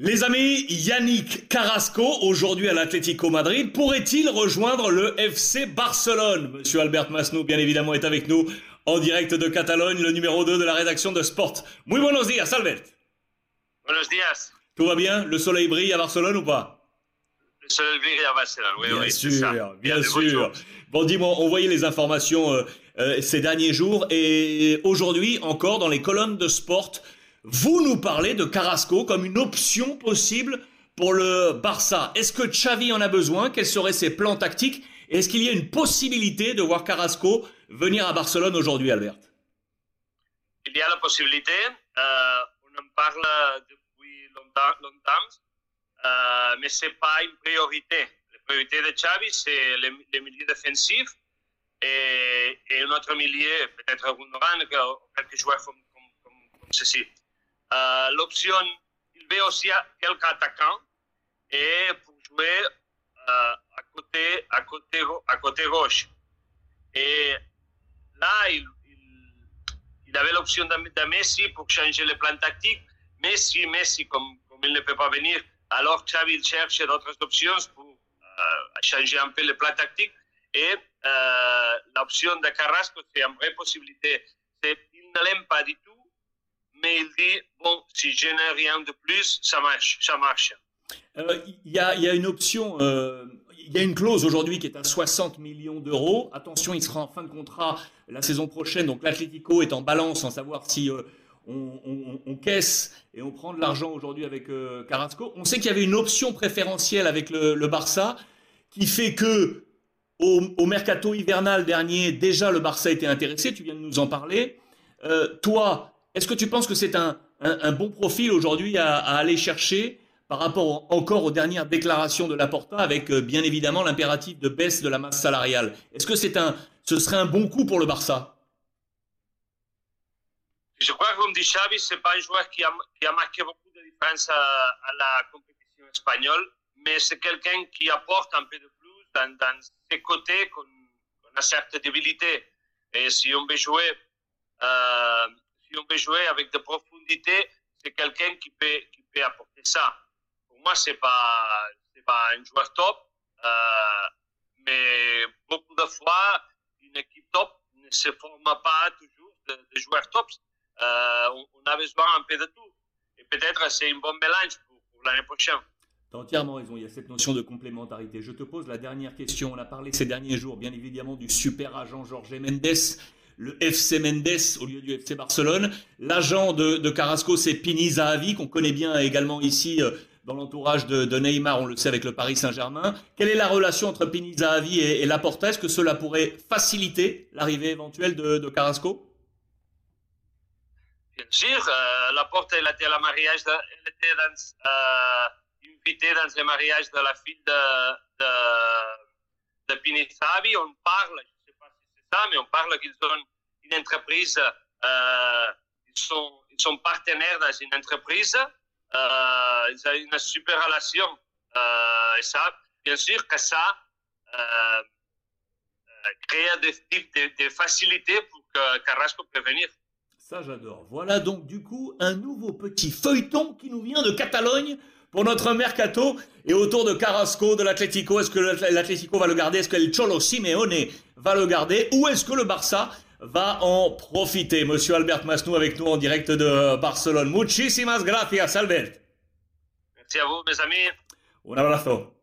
Les amis, Yannick Carrasco, aujourd'hui à l'Atlético Madrid, pourrait-il rejoindre le FC Barcelone? Monsieur Albert Masnou, bien évidemment, est avec nous en direct de Catalogne, le numéro 2 de la rédaction de Sport. Muy buenos días, Albert. Buenos días. Tout va bien? Le soleil brille à Barcelone ou pas? Le soleil brille à Barcelone, oui, bien oui, sûr, ça. Bien sûr. Bon, dis-moi, on voyait les informations euh, euh, ces derniers jours et aujourd'hui encore dans les colonnes de Sport, vous nous parlez de Carrasco comme une option possible pour le Barça. Est-ce que Xavi en a besoin? Quels seraient ses plans tactiques? Est-ce qu'il y a une possibilité de voir Carrasco venir à Barcelone aujourd'hui, Albert? Il y a la possibilité. Euh, on en parle depuis longtemps, euh, mais ce n'est pas une priorité. La priorité de Xavi, c'est le, le, milieu défensif et, et un autre milieu, peut-être Gundogan, quelques joueurs comme, comme, comme, comme ceci. Euh, l'option, il veut aussi quelques attaquants et pour jouer euh, à, côté, à, côté, gauche. Et là, il, avait l'option de, Messi pour changer le plan tactique. Messi, Messi, comme, comme il ne peut pas venir, alors Xavi cherche d'autres options pour euh, changer un peu le plan tactique. Et euh, l'option de Carrasco, c'est une vraie possibilité. Il ne l'aime pas du tout mais il dit bon, si je n'ai rien de plus, ça marche, ça marche. Il euh, y, a, y, a, une option, il euh, y a une clause aujourd'hui qui est à 60 millions d'euros. Attention, il sera en fin de contrat la saison prochaine, donc l'Atlético est en balance en savoir si euh, on, on, caisse et on prend de l'argent aujourd'hui avec Carrasco. On sait qu'il y avait une option préférentielle avec le, Barça qui fait que au, au, mercato hivernal dernier, déjà le Barça était intéressé. Tu viens de nous en parler. toi, est-ce que tu penses que c'est un, bon profil aujourd'hui à, aller chercher par rapport encore aux dernières déclarations de Laporta avec euh, bien évidemment l'impératif de baisse de la masse salariale? Est-ce que c'est un, ce serait un bon coup pour le Barça? Je crois que comme dit Xavi, c'est pas un joueur qui a, marqué beaucoup de différence à, à la compétition espagnole, mais c'est quelqu'un qui apporte un peu de plus dans, dans ses côtés qu'on a certaines débilités. Et si on veut jouer euh, si on veut jouer avec de profondité, c'est quelqu'un qui peut, qui peut apporter ça. Pour moi, c'est pas, c'est pas un joueur top, euh, mais beaucoup de fois, une équipe top ne se forme pas toujours de, joueurs tops. Euh, on, on, a besoin un peu de tout. Et peut-être c'est un bon mélange pour, l'année prochaine. Tu as entièrement raison, il y a cette notion de complémentarité. Je te pose la dernière question. On a parlé ces derniers jours, bien évidemment, du super agent Jorge Mendes le FC Mendes au lieu du FC Barcelone. L'agent de, Carrasco, c'est Pini Zahavi, qu'on connaît bien également ici euh, dans l'entourage de, Neymar, on le sait avec le Paris Saint-Germain. Quelle est la relation entre Pini Zahavi et, et Laporta? Est-ce que cela pourrait faciliter l'arrivée éventuelle de, Carrasco? Bien sûr, euh, Laporta, elle était, la mariage elle était euh, invitée dans le mariage de la fille de, de, de Pini Zahavi. On parle, mais on parle qu'ils ont une entreprise, euh, ils, sont, sont partenaires dans une entreprise, euh, ils ont une super relation. Euh, et ça, bien sûr que ça crée des types de, de, facilités pour que Carrasco puisse venir. Ça, j'adore. Voilà donc du coup un nouveau petit feuilleton qui nous vient de Catalogne pour notre mercato et autour de Carrasco, de l'Atlético. Est-ce que l'Atlético va le garder? Est-ce que le Cholo Simeone va le garder Ou est-ce que le Barça va en profiter? Monsieur Albert Masnou avec nous en direct de Barcelone. Muchísimas gracias, Albert. Merci à vous, mes amis. Un abrazo.